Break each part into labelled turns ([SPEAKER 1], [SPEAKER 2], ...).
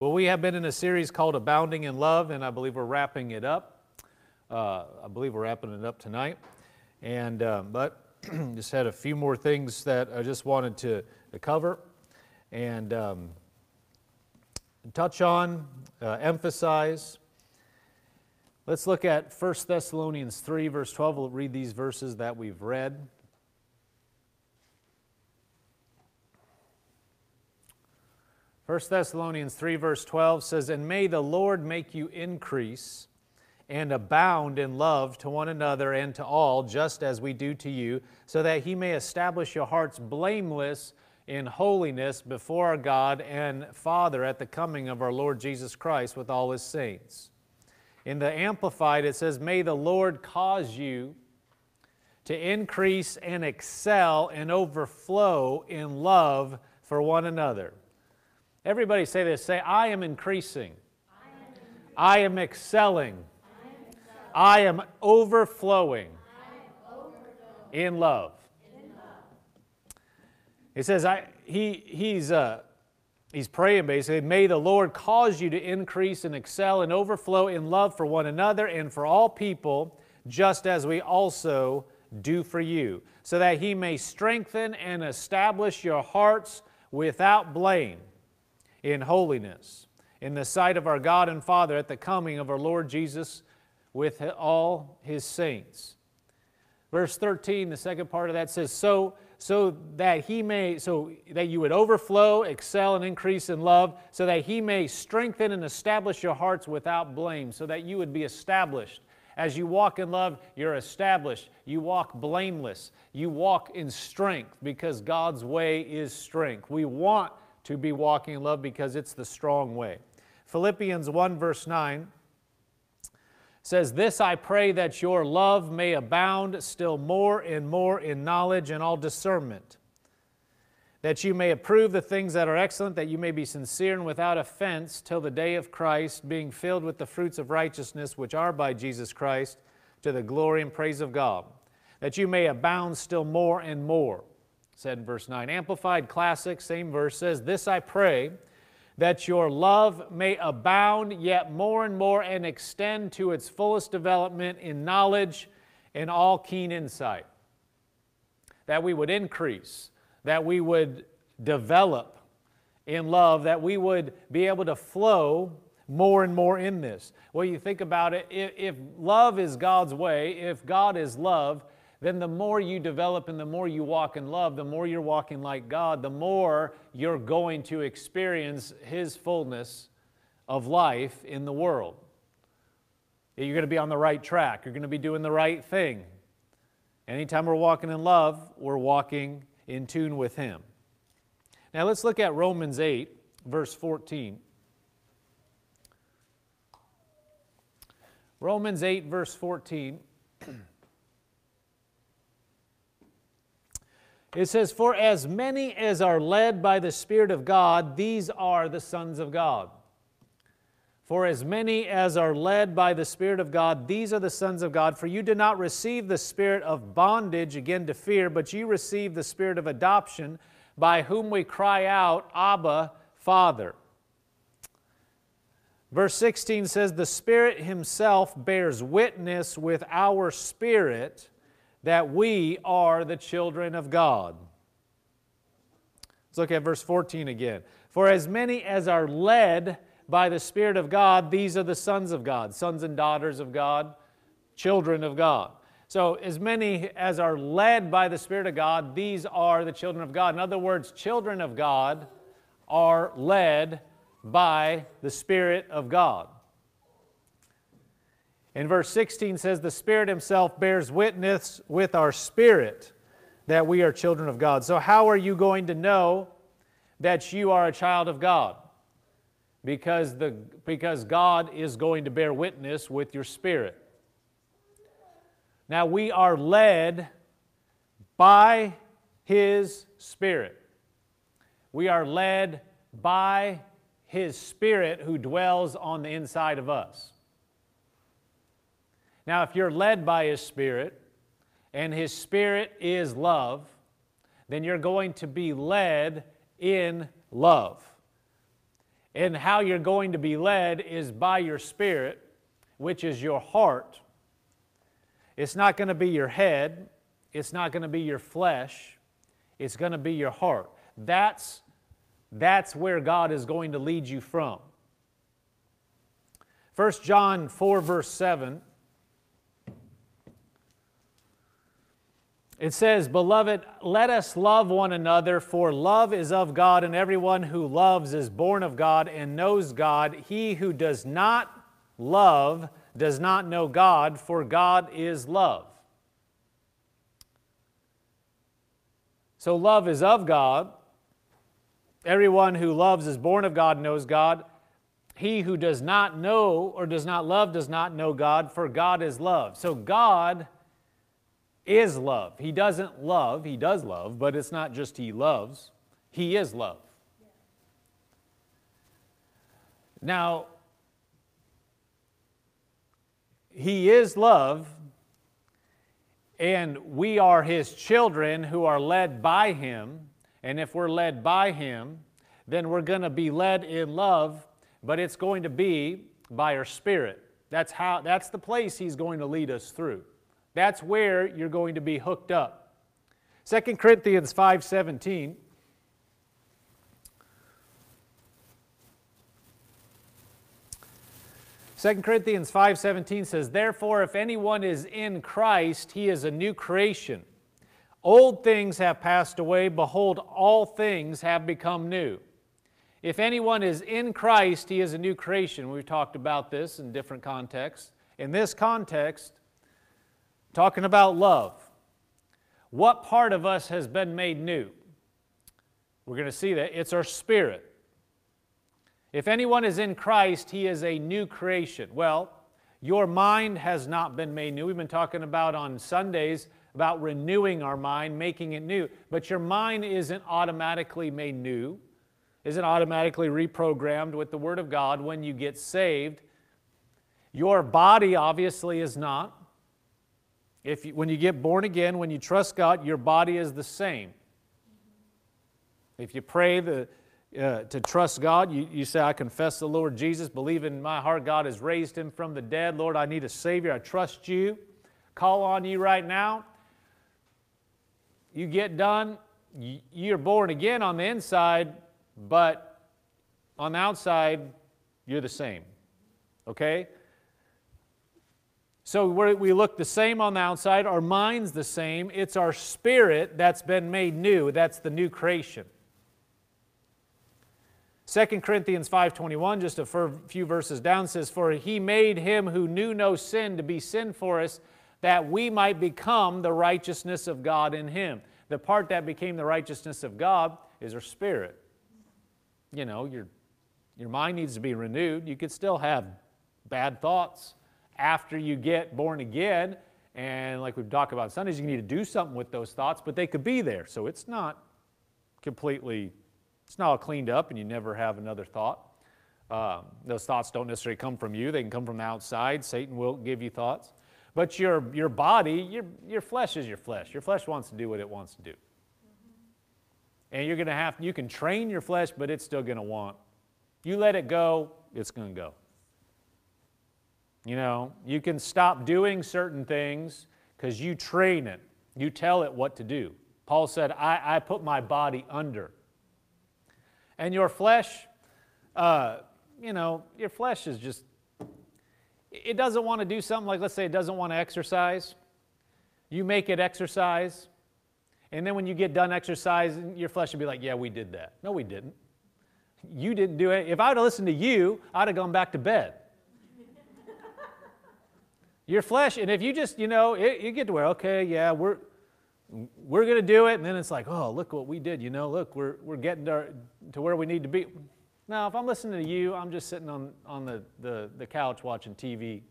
[SPEAKER 1] Well, we have been in a series called Abounding in Love, and I believe we're wrapping it up. Uh, I believe we're wrapping it up tonight. And, uh, but just had a few more things that I just wanted to, to cover and um, touch on, uh, emphasize. Let's look at 1 Thessalonians 3, verse 12. We'll read these verses that we've read. 1 Thessalonians 3, verse 12 says, And may the Lord make you increase and abound in love to one another and to all, just as we do to you, so that he may establish your hearts blameless in holiness before our God and Father at the coming of our Lord Jesus Christ with all his saints. In the Amplified, it says, May the Lord cause you to increase and excel and overflow in love for one another Everybody say this say, I am increasing. I am excelling. I am overflowing in love. He says, I, he, he's, uh, he's praying basically, may the Lord cause you to increase and excel and overflow in love for one another and for all people, just as we also do for you, so that he may strengthen and establish your hearts without blame in holiness in the sight of our God and Father at the coming of our Lord Jesus with all his saints. Verse 13, the second part of that says, So so that he may so that you would overflow, excel, and increase in love, so that he may strengthen and establish your hearts without blame, so that you would be established. As you walk in love, you're established. You walk blameless. You walk in strength because God's way is strength. We want to be walking in love because it's the strong way. Philippians 1, verse 9 says, This I pray that your love may abound still more and more in knowledge and all discernment, that you may approve the things that are excellent, that you may be sincere and without offense till the day of Christ, being filled with the fruits of righteousness which are by Jesus Christ, to the glory and praise of God, that you may abound still more and more said in verse 9. Amplified Classic, same verse says, This I pray, that your love may abound yet more and more and extend to its fullest development in knowledge and all keen insight. That we would increase, that we would develop in love, that we would be able to flow more and more in this. Well, you think about it, if, love is God's way, if God is love, then the more you develop and the more you walk in love, the more you're walking like God, the more you're going to experience His fullness of life in the world. You're going to be on the right track, you're going to be doing the right thing. Anytime we're walking in love, we're walking in tune with Him. Now let's look at Romans 8, verse 14. Romans 8, verse 14. It says, For as many as are led by the Spirit of God, these are the sons of God. For as many as are led by the Spirit of God, these are the sons of God. For you did not receive the spirit of bondage again to fear, but you received the spirit of adoption, by whom we cry out, Abba, Father. Verse 16 says, The Spirit Himself bears witness with our spirit that we are the children of God. Let's look at verse 14 again. For as many as are led by the Spirit of God, these are the sons of God, sons and daughters of God, children of God. So, as many as are led by the Spirit of God, these are the children of God. In other words, children of God are led by the Spirit of God. In verse 16 says, The Spirit Himself bears witness with our spirit that we are children of God. So, how are you going to know that you are a child of God? Because, the, because God is going to bear witness with your spirit. Now, we are led by His Spirit. We are led by His Spirit who dwells on the inside of us. Now, if you're led by His Spirit, and His Spirit is love, then you're going to be led in love. And how you're going to be led is by your spirit, which is your heart. It's not going to be your head, it's not going to be your flesh, it's going to be your heart. That's, that's where God is going to lead you from. 1 John 4, verse 7. It says, Beloved, let us love one another, for love is of God, and everyone who loves is born of God and knows God. He who does not love does not know God, for God is love. So love is of God. Everyone who loves is born of God, and knows God. He who does not know or does not love does not know God, for God is love. So God is love. He doesn't love, he does love, but it's not just he loves, he is love. Now, he is love, and we are his children who are led by him. And if we're led by him, then we're going to be led in love, but it's going to be by our spirit. That's how that's the place he's going to lead us through. That's where you're going to be hooked up. 2 Corinthians 5:17 2 Corinthians 5:17 says, "Therefore if anyone is in Christ, he is a new creation. Old things have passed away; behold, all things have become new." If anyone is in Christ, he is a new creation. We've talked about this in different contexts. In this context, talking about love. What part of us has been made new? We're going to see that. It's our spirit. If anyone is in Christ, he is a new creation. Well, your mind has not been made new. We've been talking about on Sundays about renewing our mind, making it new. But your mind isn't automatically made new, isn't automatically reprogrammed with the Word of God when you get saved. Your body obviously is not. If you, when you get born again, when you trust God, your body is the same. If you pray the, uh, to trust God, you, you say, I confess the Lord Jesus, believe in my heart God has raised him from the dead. Lord, I need a Savior. I trust you. Call on you right now. You get done, you're born again on the inside, but on the outside, you're the same. Okay? So we look the same on the outside, our mind's the same. It's our spirit that's been made new. That's the new creation. 2 Corinthians 5:21 just a few verses down says for he made him who knew no sin to be sin for us that we might become the righteousness of God in him. The part that became the righteousness of God is our spirit. You know, your your mind needs to be renewed. You could still have bad thoughts after you get born again. And like we've talked about Sundays, you need to do something with those thoughts, but they could be there. So it's not completely, it's not all cleaned up and you never have another thought. Um, those thoughts don't necessarily come from you, they can come from the outside. Satan will give you thoughts. But your, your body, your, your flesh is your flesh. Your flesh wants to do what it wants to do. And you're going to have, you can train your flesh, but it's still going to want. You let it go, it's going to go. You know, you can stop doing certain things because you train it, you tell it what to do. Paul said, I, I put my body under. And your flesh, uh, you know, your flesh is just, it doesn't want to do something like, let's say, it doesn't want to exercise. You make it exercise. And then when you get done exercising, your flesh would be like, yeah, we did that. No, we didn't. You didn't do it. If I would have listened to you, I'd have gone back to bed your flesh. And if you just, you know, it, you get to where, okay, yeah, we're, we're going to do it. And then it's like, oh, look what we did. You know, look, we're, we're getting to, to where we need to be. Now, if I'm listening to you, I'm just sitting on, on the, the, the couch watching TV,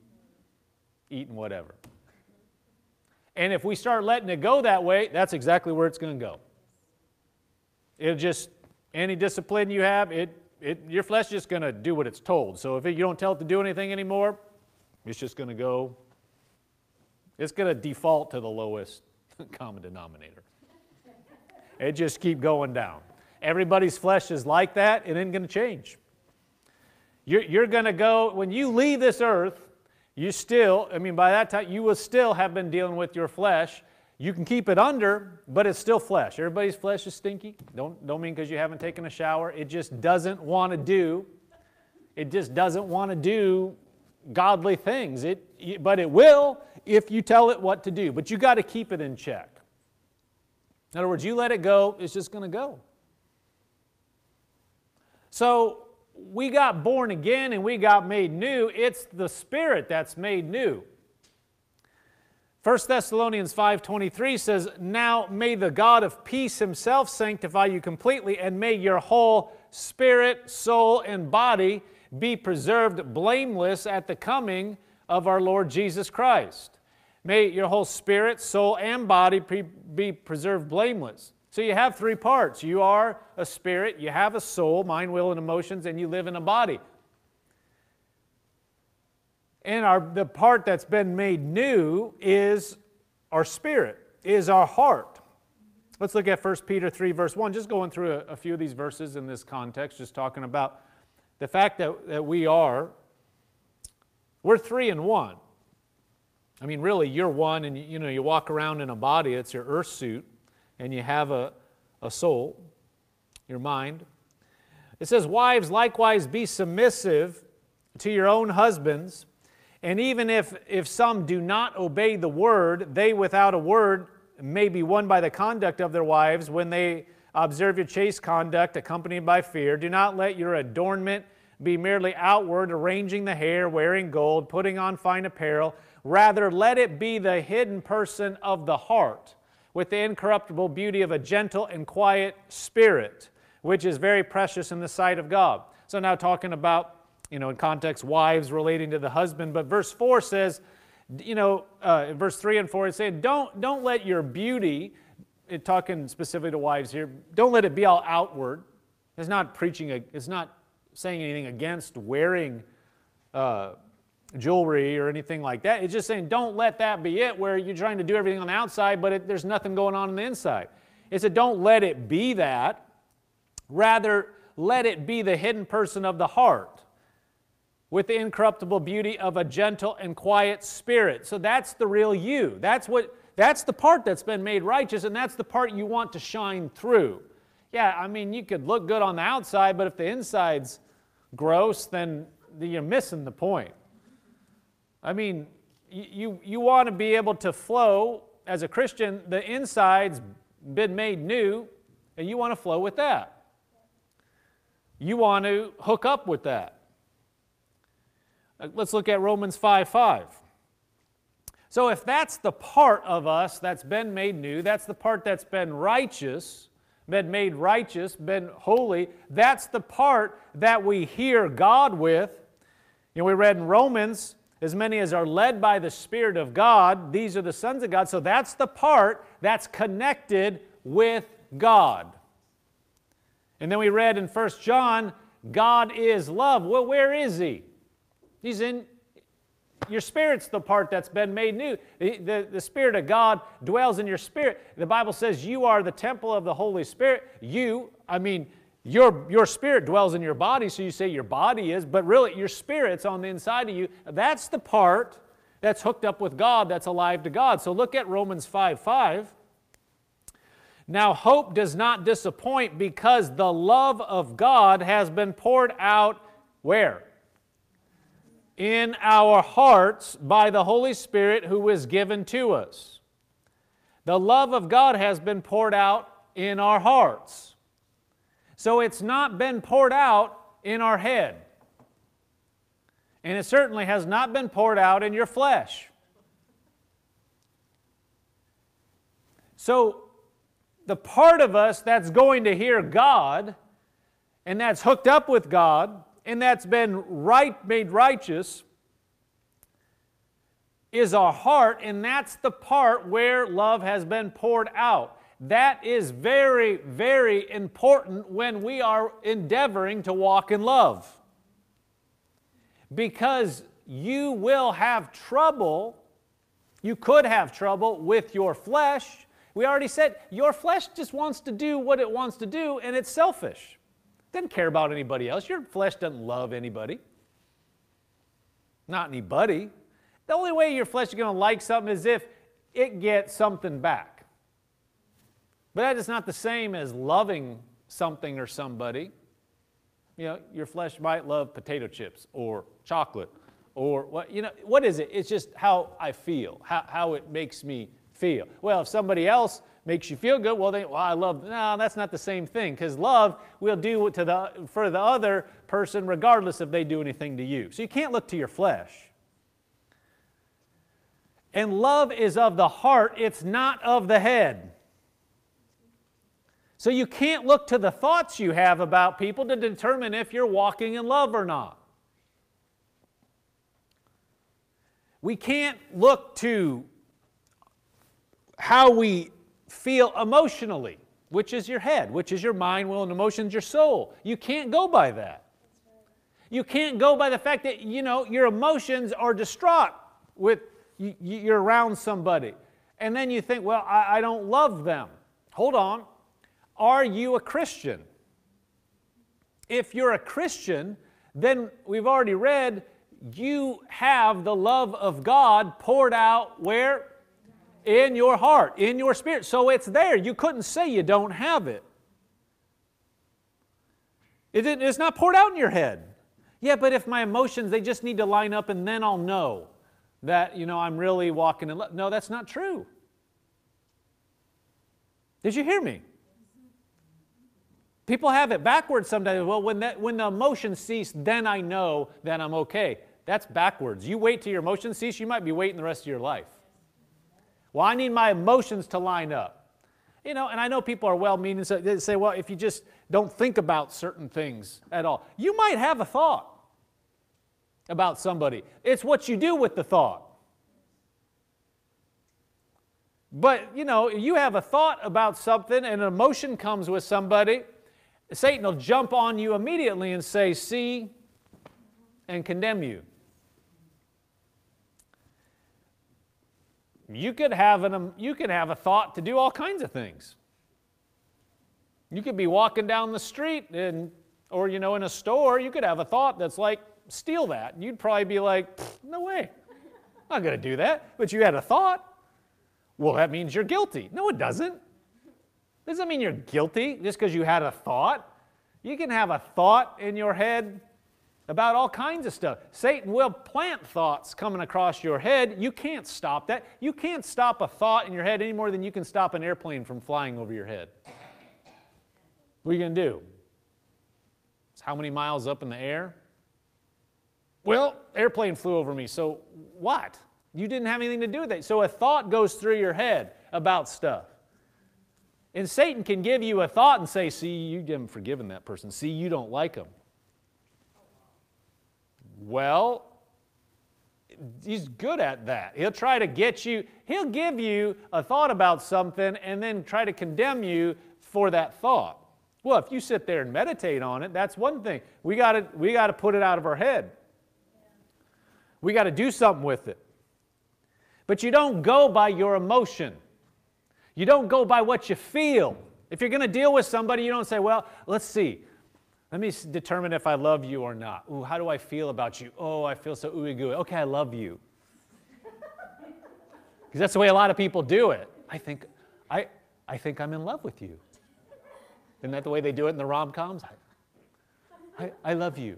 [SPEAKER 1] eating whatever. And if we start letting it go that way, that's exactly where it's going to go. It'll just, any discipline you have, it, it, your flesh is just going to do what it's told. So if it, you don't tell it to do anything anymore, it's just going to go it's going to default to the lowest common denominator. It just keep going down. Everybody's flesh is like that. It ain't going to change. You're, you're going to go, when you leave this earth, you still, I mean, by that time, you will still have been dealing with your flesh. You can keep it under, but it's still flesh. Everybody's flesh is stinky. Don't, don't mean because you haven't taken a shower. It just doesn't want to do, it just doesn't want to do godly things. It, but it will if you tell it what to do. But you got to keep it in check. In other words, you let it go, it's just going to go. So we got born again and we got made new. It's the Spirit that's made new. 1 Thessalonians 5:23 says, "Now may the God of peace himself sanctify you completely and may your whole spirit, soul and body be preserved blameless at the coming of our Lord Jesus Christ." May your whole spirit, soul and body be preserved blameless. So you have three parts. You are a spirit, you have a soul, mind, will, and emotions, and you live in a body. And our, the part that's been made new is our spirit, is our heart. Let's look at 1 Peter 3, verse 1, just going through a, a few of these verses in this context, just talking about the fact that, that we are, we're three in one. I mean, really, you're one, and you, know, you walk around in a body, it's your earth suit and you have a, a soul, your mind. It says, Wives, likewise be submissive to your own husbands, and even if, if some do not obey the word, they without a word may be won by the conduct of their wives when they observe your chaste conduct accompanied by fear. Do not let your adornment be merely outward, arranging the hair, wearing gold, putting on fine apparel. Rather, let it be the hidden person of the heart with the incorruptible beauty of a gentle and quiet spirit, which is very precious in the sight of God. So now talking about, you know, in context, wives relating to the husband, but verse 4 says, you know, uh, verse 3 and 4 is saying, don't, don't let your beauty, it, talking specifically to wives here, don't let it be all outward. It's not preaching, a, it's not saying anything against wearing uh, jewelry or anything like that. It's just saying don't let that be it where you're trying to do everything on the outside, but it, there's nothing going on on the inside. It said don't let it be that. Rather, let it be the hidden person of the heart with the incorruptible beauty of a gentle and quiet spirit. So that's the real you. That's what that's the part that's been made righteous and that's the part you want to shine through. Yeah, I mean, you could look good on the outside, but if the inside's gross, then you're missing the point. I mean, you, you want to be able to flow as a Christian, the inside's been made new, and you want to flow with that. You want to hook up with that. Uh, let's look at Romans 5 5. So, if that's the part of us that's been made new, that's the part that's been righteous, been made righteous, been holy, that's the part that we hear God with. You know, we read in Romans as many as are led by the Spirit of God, these are the sons of God. So that's the part that's connected with God. And then we read in 1 John, God is love. Well, where is He? He's in your spirit's the part that's been made new. The, the, the, Spirit of God dwells in your spirit. The Bible says you are the temple of the Holy Spirit. You, I mean, your, your spirit dwells in your body, so you say your body is, but really your spirit's on the inside of you. That's the part that's hooked up with God, that's alive to God. So look at Romans 5 5. Now, hope does not disappoint because the love of God has been poured out where? In our hearts by the Holy Spirit who is given to us. The love of God has been poured out in our hearts. So it's not been poured out in our head. And it certainly has not been poured out in your flesh. So the part of us that's going to hear God and that's hooked up with God and that's been right made righteous is our heart and that's the part where love has been poured out. That is very, very important when we are endeavoring to walk in love. Because you will have trouble, you could have trouble with your flesh. We already said your flesh just wants to do what it wants to do and it's selfish. Doesn't care about anybody else. Your flesh doesn't love anybody. not anybody. The only way your flesh is going to like something is if it gets something back. But that is not the same as loving something or somebody. You know, your flesh might love potato chips or chocolate or what, you know, what is it? It's just how I feel, how, how it makes me feel. Well, if somebody else makes you feel good, well, they, well, I love, no, that's not the same thing because love will do to the, for the other person regardless if they do anything to you. So you can't look to your flesh. And love is of the heart, it's not of the head. So you can't look to the thoughts you have about people to determine if you're walking in love or not. We can't look to how we feel emotionally, which is your head, which is your mind, will, and emotions, your soul. You can't go by that. You can't go by the fact that, you know, your emotions are distraught with you're around somebody. And then you think, well, I, I don't love them. Hold on. Are you a Christian? If you're a Christian, then we've already read you have the love of God poured out where? In your heart, in your spirit. So it's there. You couldn't say you don't have it. it's not poured out in your head. Yeah, but if my emotions, they just need to line up and then I'll know that, you know, I'm really walking in love. No, that's not true. Did you hear me? People have it backwards sometimes. Well, when, that, when the emotions cease, then I know that I'm okay. That's backwards. You wait till your emotions cease, you might be waiting the rest of your life. Well, I need my emotions to line up. You know, and I know people are well meaning, so they say, well, if you just don't think about certain things at all, you might have a thought about somebody. It's what you do with the thought. But, you know, you have a thought about something and an emotion comes with somebody, Satan will jump on you immediately and say, see, and condemn you. You could have an, um, you could have a thought to do all kinds of things. You could be walking down the street and, or you know, in a store, you could have a thought that's like, steal that. You'd probably be like, no way. I'm not going to do that. But you had a thought. Well, that means you're guilty. No, it doesn't. Doesn't mean you're guilty just because you had a thought. You can have a thought in your head about all kinds of stuff. Satan will plant thoughts coming across your head. You can't stop that. You can't stop a thought in your head any more than you can stop an airplane from flying over your head. What are you going to do? It's how many miles up in the air? Well, airplane flew over me, so what? You didn't have anything to do with it. So a thought goes through your head about stuff. And Satan can give you a thought and say, See, you haven't forgiven that person. See, you don't like them. Well, he's good at that. He'll try to get you, he'll give you a thought about something and then try to condemn you for that thought. Well, if you sit there and meditate on it, that's one thing. We got to we got to put it out of our head. We got to do something with it. But you don't go by your emotion. You don't go by what you feel. If you're going to deal with somebody, you don't say, "Well, let's see. Let me determine if I love you or not. Ooh, how do I feel about you? Oh, I feel so ooey gooey. Okay, I love you. Because that's the way a lot of people do it. I think, I, I think I'm in love with you. Isn't that the way they do it in the rom coms? I, I, I love you.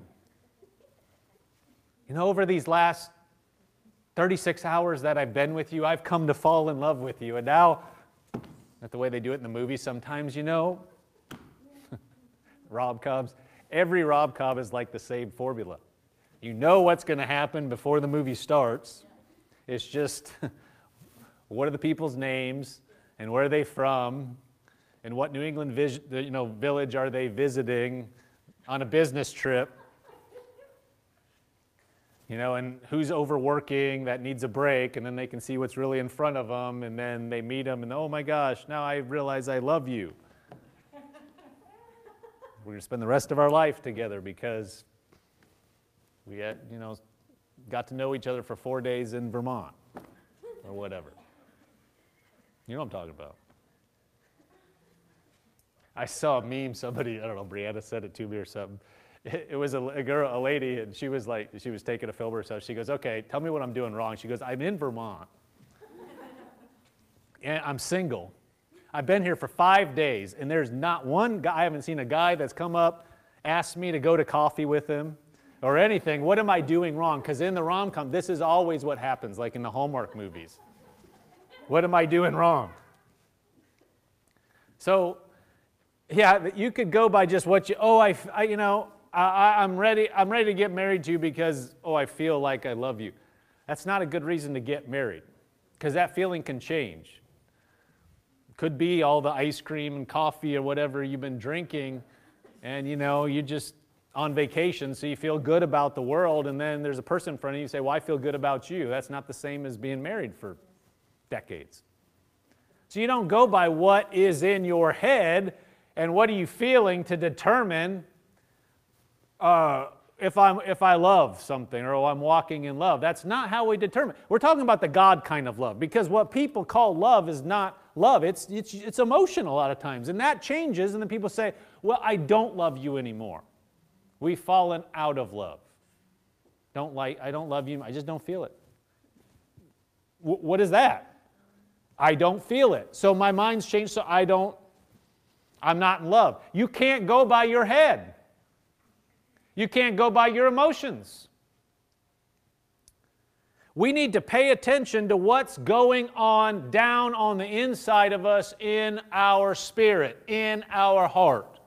[SPEAKER 1] You know, over these last 36 hours that I've been with you, I've come to fall in love with you. And now, not the way they do it in the movies sometimes, you know, rom coms. Every rom com is like the same formula. You know what's going to happen before the movie starts. It's just what are the people's names and where are they from and what New England you know, village are they visiting on a business trip. You know, and who's overworking that needs a break, and then they can see what's really in front of them, and then they meet them, and oh my gosh, now I realize I love you. We're going to spend the rest of our life together because we had, you know, got to know each other for four days in Vermont or whatever. You know what I'm talking about. I saw a meme, somebody, I don't know, Brianna said it to me or something. it, was a, a, girl, a lady, and she was like, she was taking a film herself. She goes, okay, tell me what I'm doing wrong. She goes, I'm in Vermont, and I'm single. I've been here for five days, and there's not one guy, I haven't seen a guy that's come up, asked me to go to coffee with him or anything. What am I doing wrong? Because in the rom com, this is always what happens, like in the Hallmark movies. what am I doing wrong? So, yeah, you could go by just what you, oh, I, I you know, I, am ready, I'm ready to get married to you because, oh, I feel like I love you. That's not a good reason to get married because that feeling can change. Could be all the ice cream and coffee or whatever you've been drinking, and you know, you just on vacation, so you feel good about the world, and then there's a person in front of you, you say, Well, I feel good about you. That's not the same as being married for decades. So you don't go by what is in your head and what are you feeling to determine uh, if, I'm, if I love something or I'm walking in love. That's not how we determine. We're talking about the God kind of love because what people call love is not love. It's, it's, it's emotional a lot of times. And that changes, and then people say, Well, I don't love you anymore. We've fallen out of love. Don't like, I don't love you, I just don't feel it. W- what is that? I don't feel it. So my mind's changed, so I don't, I'm not in love. You can't go by your head. You can't go by your emotions. We need to pay attention to what's going on down on the inside of us in our spirit, in our heart.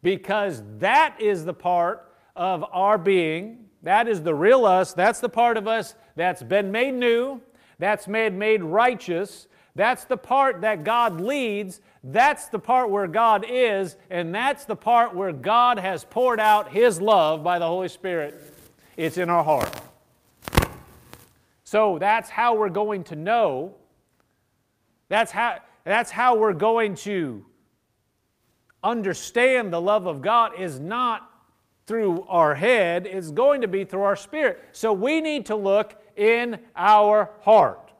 [SPEAKER 1] Because that is the part of our being, that is the real us, that's the part of us that's been made new, that's made made righteous, that's the part that God leads that's the part where God is, and that's the part where God has poured out His love by the Holy Spirit. It's in our heart. So that's how we're going to know. That's how, that's how we're going to understand the love of God is not through our head, it's going to be through our spirit. So we need to look in our heart,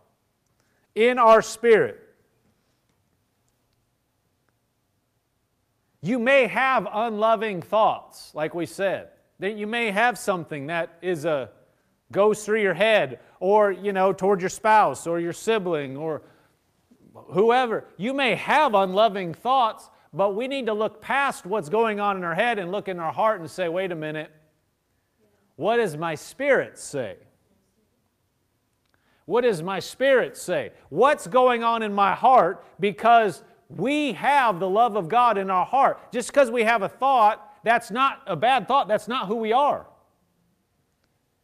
[SPEAKER 1] in our spirit. You may have unloving thoughts, like we said. That you may have something that is a goes through your head, or you know, toward your spouse or your sibling or whoever. You may have unloving thoughts, but we need to look past what's going on in our head and look in our heart and say, wait a minute, what does my spirit say? What does my spirit say? What's going on in my heart? Because we have the love of God in our heart. Just because we have a thought, that's not a bad thought. That's not who we are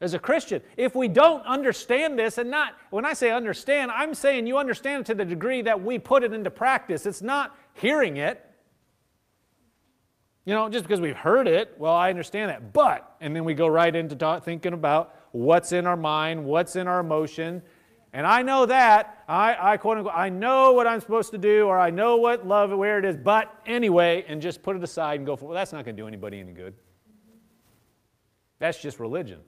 [SPEAKER 1] as a Christian. If we don't understand this, and not, when I say understand, I'm saying you understand it to the degree that we put it into practice. It's not hearing it. You know, just because we've heard it, well, I understand that. But, and then we go right into talk, thinking about what's in our mind, what's in our emotion, and I know that. I, I quote unquote, I know what I'm supposed to do, or I know what love, where it is, but anyway, and just put it aside and go for well, that's not going to do anybody any good. That's just religion.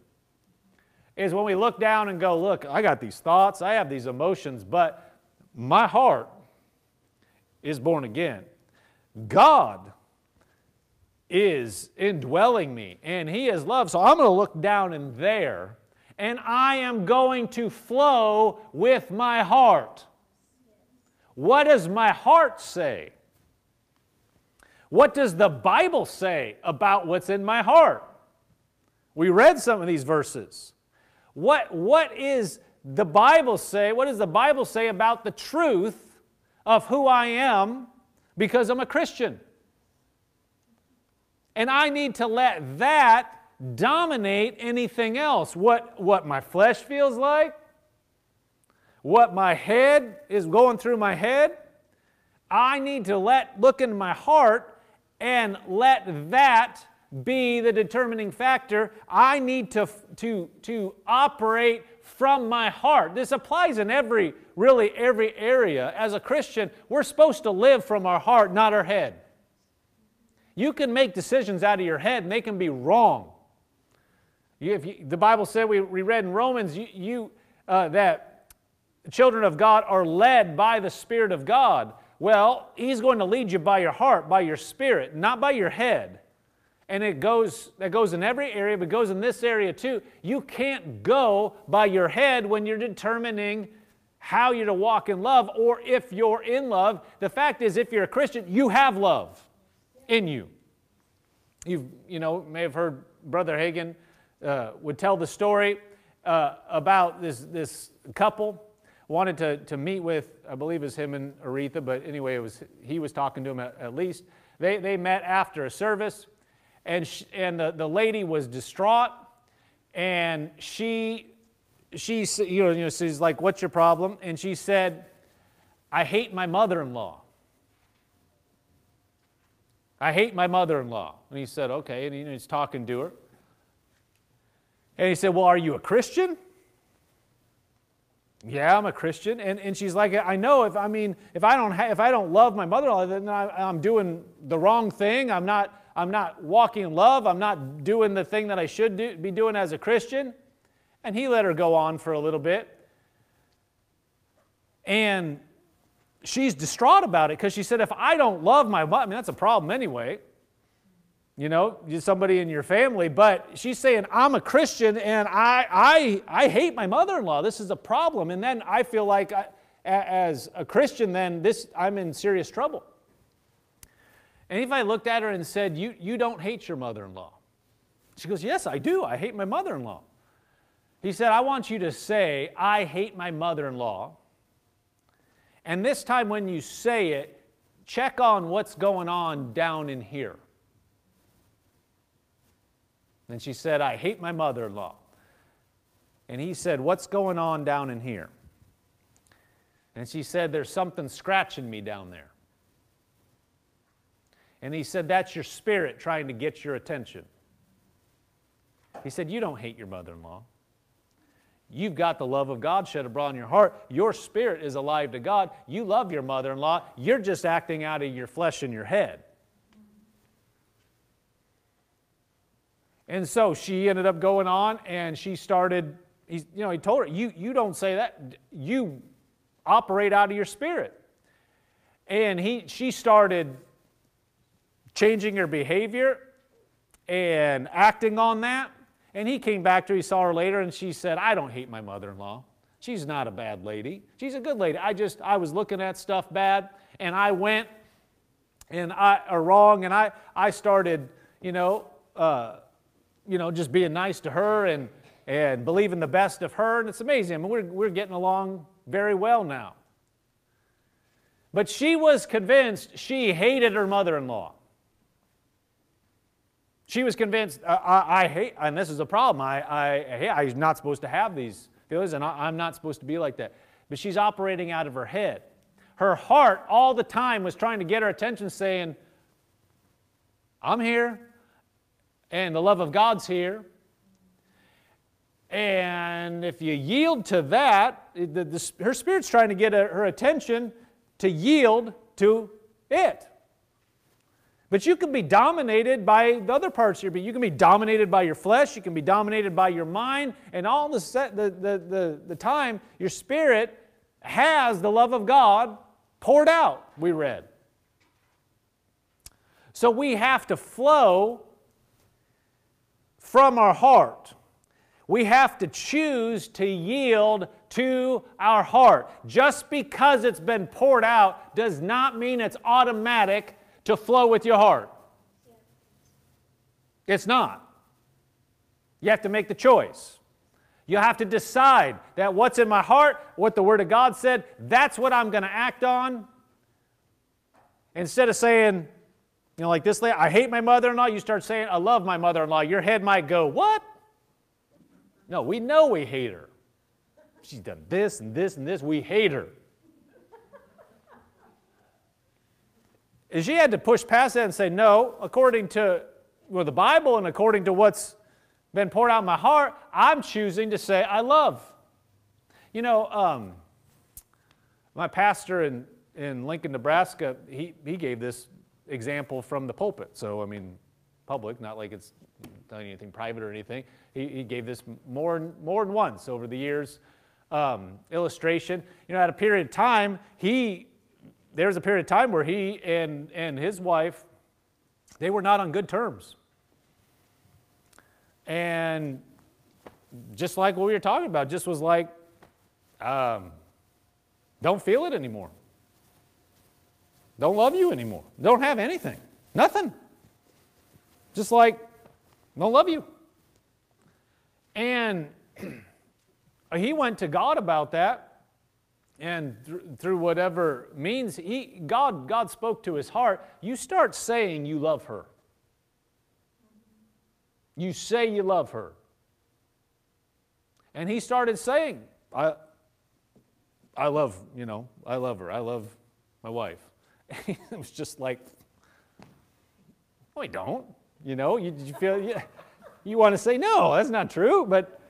[SPEAKER 1] Is when we look down and go, look, I got these thoughts, I have these emotions, but my heart is born again. God is indwelling me, and He is love. So I'm going to look down in there and I am going to flow with my heart. What does my heart say? What does the Bible say about what's in my heart? We read some of these verses. What, what is the Bible say? What does the Bible say about the truth of who I am because I'm a Christian? And I need to let that dominate anything else. What, what my flesh feels like, what my head is going through my head, I need to let look into my heart and let that be the determining factor. I need to, to, to operate from my heart. This applies in every, really every area. As a Christian, we're supposed to live from our heart, not our head. You can make decisions out of your head and they can be wrong. You, you, the Bible said, we, we read in Romans, you, you uh, that children of God are led by the Spirit of God. Well, He's going to lead you by your heart, by your spirit, not by your head. And it goes that goes in every area, but goes in this area too. You can't go by your head when you're determining how you're to walk in love or if you're in love. The fact is, if you're a Christian, you have love in you. You you know may have heard Brother Hagin uh, would tell the story uh, about this this couple wanted to, to meet with, I believe it was him and Oretha, but anyway, it was, he was talking to him at, at least. They, they met after a service, and, she, and the, the lady was distraught, and she, she you know, you know, she's like, What's your problem? And she said, I hate my mother in law. I hate my mother in law. And he said, Okay. And he's talking to her. And he said, Well, are you a Christian? Yeah, I'm a Christian. And, and she's like, I know if I mean if I don't ha- if I don't love my mother-in-law, then I, I'm doing the wrong thing. I'm not I'm not walking in love. I'm not doing the thing that I should do, be doing as a Christian. And he let her go on for a little bit. And she's distraught about it because she said, if I don't love my mother, I mean, that's a problem anyway you know, somebody in your family, but she's saying, I'm a Christian and I, I, I hate my mother in law. This is a problem. And then I feel like, uh, I, as a Christian, then this, I'm in serious trouble. And if I looked at her and said, You, you don't hate your mother in law? She goes, Yes, I do. I hate my mother in law. He said, I want you to say, I hate my mother in law. And this time when you say it, check on what's going on down in here. And she said, I hate my mother in law. And he said, What's going on down in here? And she said, There's something scratching me down there. And he said, That's your spirit trying to get your attention. He said, You don't hate your mother in law. You've got the love of God shed abroad in your heart. Your spirit is alive to God. You love your mother in law. You're just acting out of your flesh and your head. And so she ended up going on and she started, he's, you know, he told her, you, you don't say that. You operate out of your spirit. And he, she started changing her behavior and acting on that. And he came back to her, he saw her later, and she said, I don't hate my mother in law. She's not a bad lady. She's a good lady. I just, I was looking at stuff bad, and I went and I, or wrong, and I, I started, you know, uh, you know, just being nice to her and, and believing the best of her. And it's amazing. I mean, we're, we're getting along very well now. But she was convinced she hated her mother in law. She was convinced, I, I, hate, and this is a problem. I, I, I, I'm not supposed to have these feelings, and I, I'm not supposed to be like that. But she's operating out of her head. Her heart all the time was trying to get her attention, saying, I'm here and the love of God's here. And if you yield to that, the, the, her spirit's trying to get her attention to yield to it. But you can be dominated by the other parts of your being. You can be dominated by your flesh, you can be dominated by your mind, and all the, set, the, the, the, the time your spirit has the love of God poured out, we read. So we have to flow from our heart. We have to choose to yield to our heart. Just because it's been poured out does not mean it's automatic to flow with your heart. It's not. You have to make the choice. You have to decide that what's in my heart, what the Word of God said, that's what I'm going to act on. Instead of saying, you know, like this lady, I hate my mother in law. You start saying, I love my mother in law. Your head might go, What? No, we know we hate her. She's done this and this and this. We hate her. And she had to push past that and say, No, according to well, the Bible and according to what's been poured out in my heart, I'm choosing to say, I love. You know, um, my pastor in, in Lincoln, Nebraska, he, he gave this example from the pulpit. So, I mean, public, not like it's telling anything private or anything. He, he gave this more, more than once over the years. Um, illustration. You know, at a period of time, he there was a period of time where he and and his wife, they were not on good terms. And just like what we were talking about, just was like, um, don't feel it anymore. Don't love you anymore. Don't have anything. Nothing. Just like, don't love you. And he went to God about that. And th- through whatever means, he, God, God spoke to his heart. You start saying you love her. You say you love her. And he started saying, I, I love, you know, I love her. I love my wife. it was just like, no, I don't. You know, you, you feel, you, you want to say, no, that's not true. But,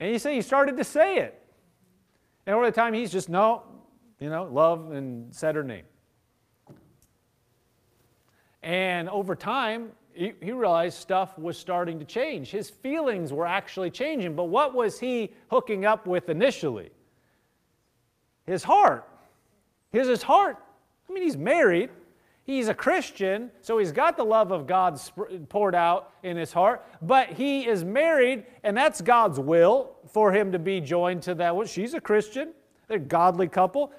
[SPEAKER 1] and you say, he started to say it. And over the time, he's just, no, you know, love and said her name. And over time, he, he, realized stuff was starting to change. His feelings were actually changing. But what was he hooking up with initially? His heart. His, his heart. I mean, he's married. He's a Christian, so he's got the love of God poured out in his heart, but he is married, and that's God's will for him to be joined to that one. She's a Christian, they're a godly couple.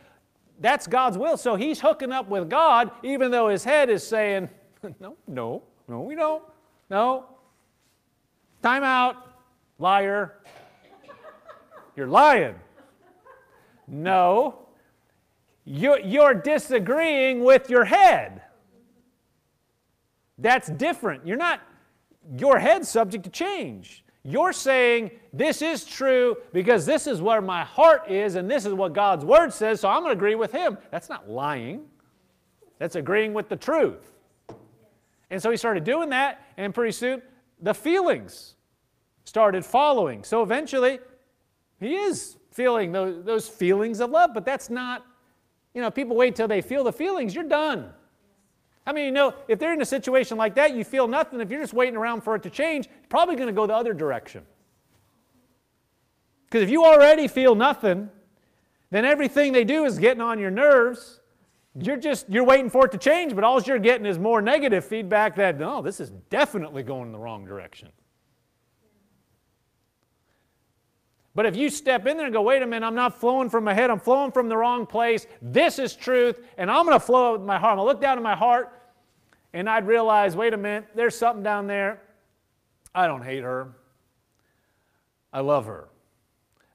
[SPEAKER 1] That's God's will. So he's hooking up with God, even though his head is saying, No, no, no, we don't. No. Time out, liar. You're lying. No, you're disagreeing with your head. That's different. You're not, your head's subject to change. You're saying, this is true because this is where my heart is and this is what God's word says, so I'm going to agree with him. That's not lying, that's agreeing with the truth. And so he started doing that, and pretty soon the feelings started following. So eventually, he is feeling those feelings of love, but that's not you know, people wait till they feel the feelings, you're done. I mean, you know, if they're in a situation like that, you feel nothing. If you're just waiting around for it to change, you're probably going to go the other direction. Because if you already feel nothing, then everything they do is getting on your nerves. You're just you're waiting for it to change, but all you're getting is more negative feedback that no, this is definitely going in the wrong direction. But if you step in there and go, wait a minute, I'm not flowing from my head, I'm flowing from the wrong place. This is truth, and I'm going to flow with my heart. I'm going to look down in my heart, and I'd realize, wait a minute, there's something down there. I don't hate her. I love her.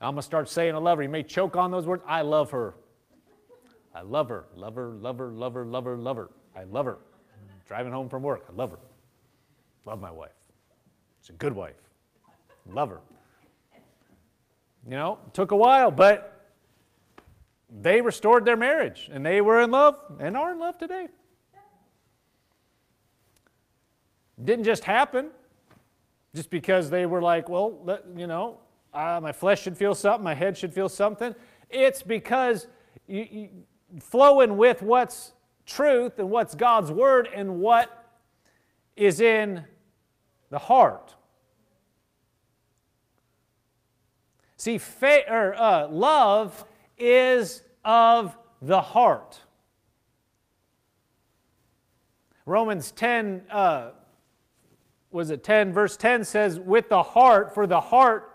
[SPEAKER 1] I'm going to start saying I love her. You may choke on those words. I love her. I love her. Love her, love her, love her, love her, love her. I love her. Driving home from work, I love her. Love my wife. She's a good wife. Love her. You know, took a while, but they restored their marriage and they were in love and are in love today. Didn't just happen just because they were like, well, let, you know, uh, my flesh should feel something, my head should feel something. It's because you, you, flowing with what's truth and what's God's word and what is in the heart. See, or, uh, love is of the heart. Romans 10, uh, was it 10, verse 10 says, with the heart, for the heart,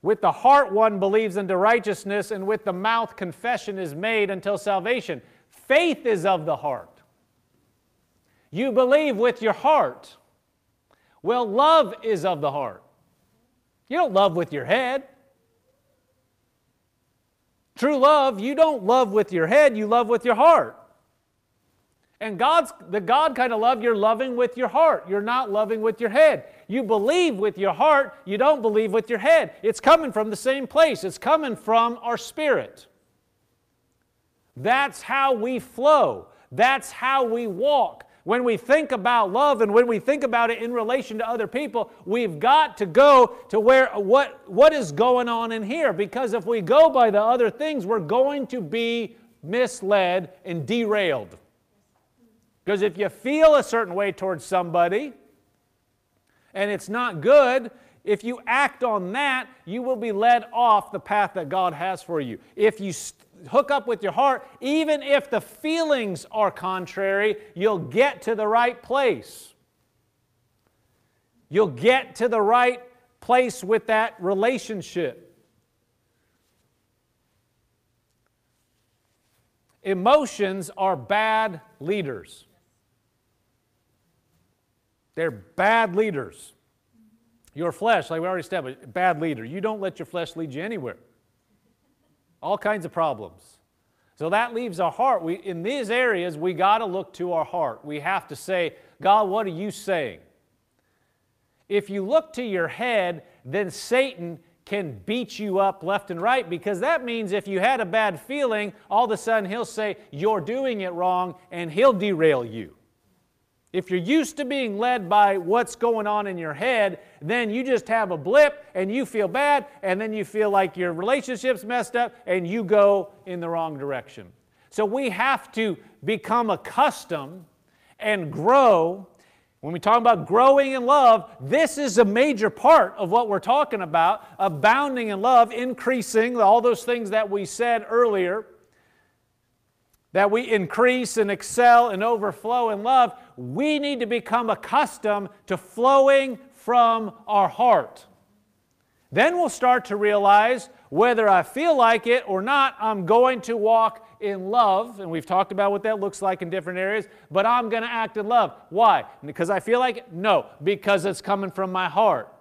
[SPEAKER 1] with the heart one believes unto righteousness, and with the mouth confession is made until salvation. Faith is of the heart. You believe with your heart. Well, love is of the heart. You don't love with your head. True love, you don't love with your head, you love with your heart. And God's the God kind of love, you're loving with your heart. You're not loving with your head. You believe with your heart, you don't believe with your head. It's coming from the same place, it's coming from our spirit. That's how we flow, that's how we walk. When we think about love and when we think about it in relation to other people, we've got to go to where what, what is going on in here. Because if we go by the other things, we're going to be misled and derailed. Because if you feel a certain way towards somebody and it's not good, if you act on that, you will be led off the path that God has for you. If you hook up with your heart, even if the feelings are contrary, you'll get to the right place. You'll get to the right place with that relationship. Emotions are bad leaders. They're bad leaders. Your flesh, like we already established, a bad leader. You don't let your flesh lead you anywhere. All kinds of problems. So that leaves our heart. We, in these areas, we got to look to our heart. We have to say, God, what are you saying? If you look to your head, then Satan can beat you up left and right because that means if you had a bad feeling, all of a sudden he'll say, You're doing it wrong, and he'll derail you. If you're used to being led by what's going on in your head, then you just have a blip and you feel bad, and then you feel like your relationship's messed up and you go in the wrong direction. So we have to become accustomed and grow. When we talk about growing in love, this is a major part of what we're talking about abounding in love, increasing, all those things that we said earlier that we increase and excel and overflow in love, we need to become accustomed to flowing from our heart. Then we'll start to realize whether I feel like it or not, I'm going to walk in love. And we've talked about what that looks like in different areas, but I'm going to act in love. Why? Because I feel like it? No, because it's coming from my heart.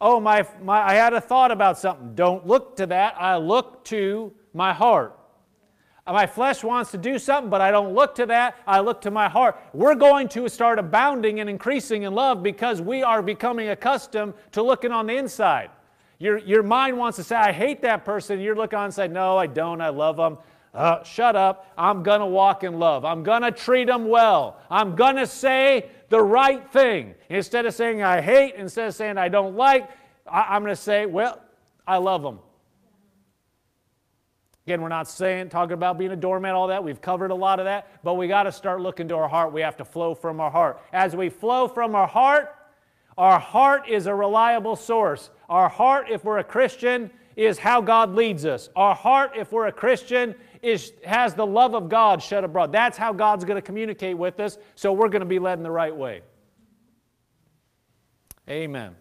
[SPEAKER 1] Oh, my, my, I had a thought about something. Don't look to that. I look to my heart. My flesh wants to do something, but I don't look to that. I look to my heart. We're going to start abounding and increasing in love because we are becoming accustomed to looking on the inside. Your, your mind wants to say, I hate that person. You're looking on and say, No, I don't. I love them. Uh, shut up. I'm going to walk in love. I'm going to treat them well. I'm going to say the right thing. Instead of saying I hate, instead of saying I don't like, I, I'm going to say, Well, I love them. Again, we're not saying, talking about being a doormat, all that. We've covered a lot of that, but we got to start looking to our heart. We have to flow from our heart. As we flow from our heart, our heart is a reliable source. Our heart, if we're a Christian, is how God leads us. Our heart, if we're a Christian, is, has the love of God shed abroad. That's how God's going to communicate with us, so we're going to be led in the right way. Amen.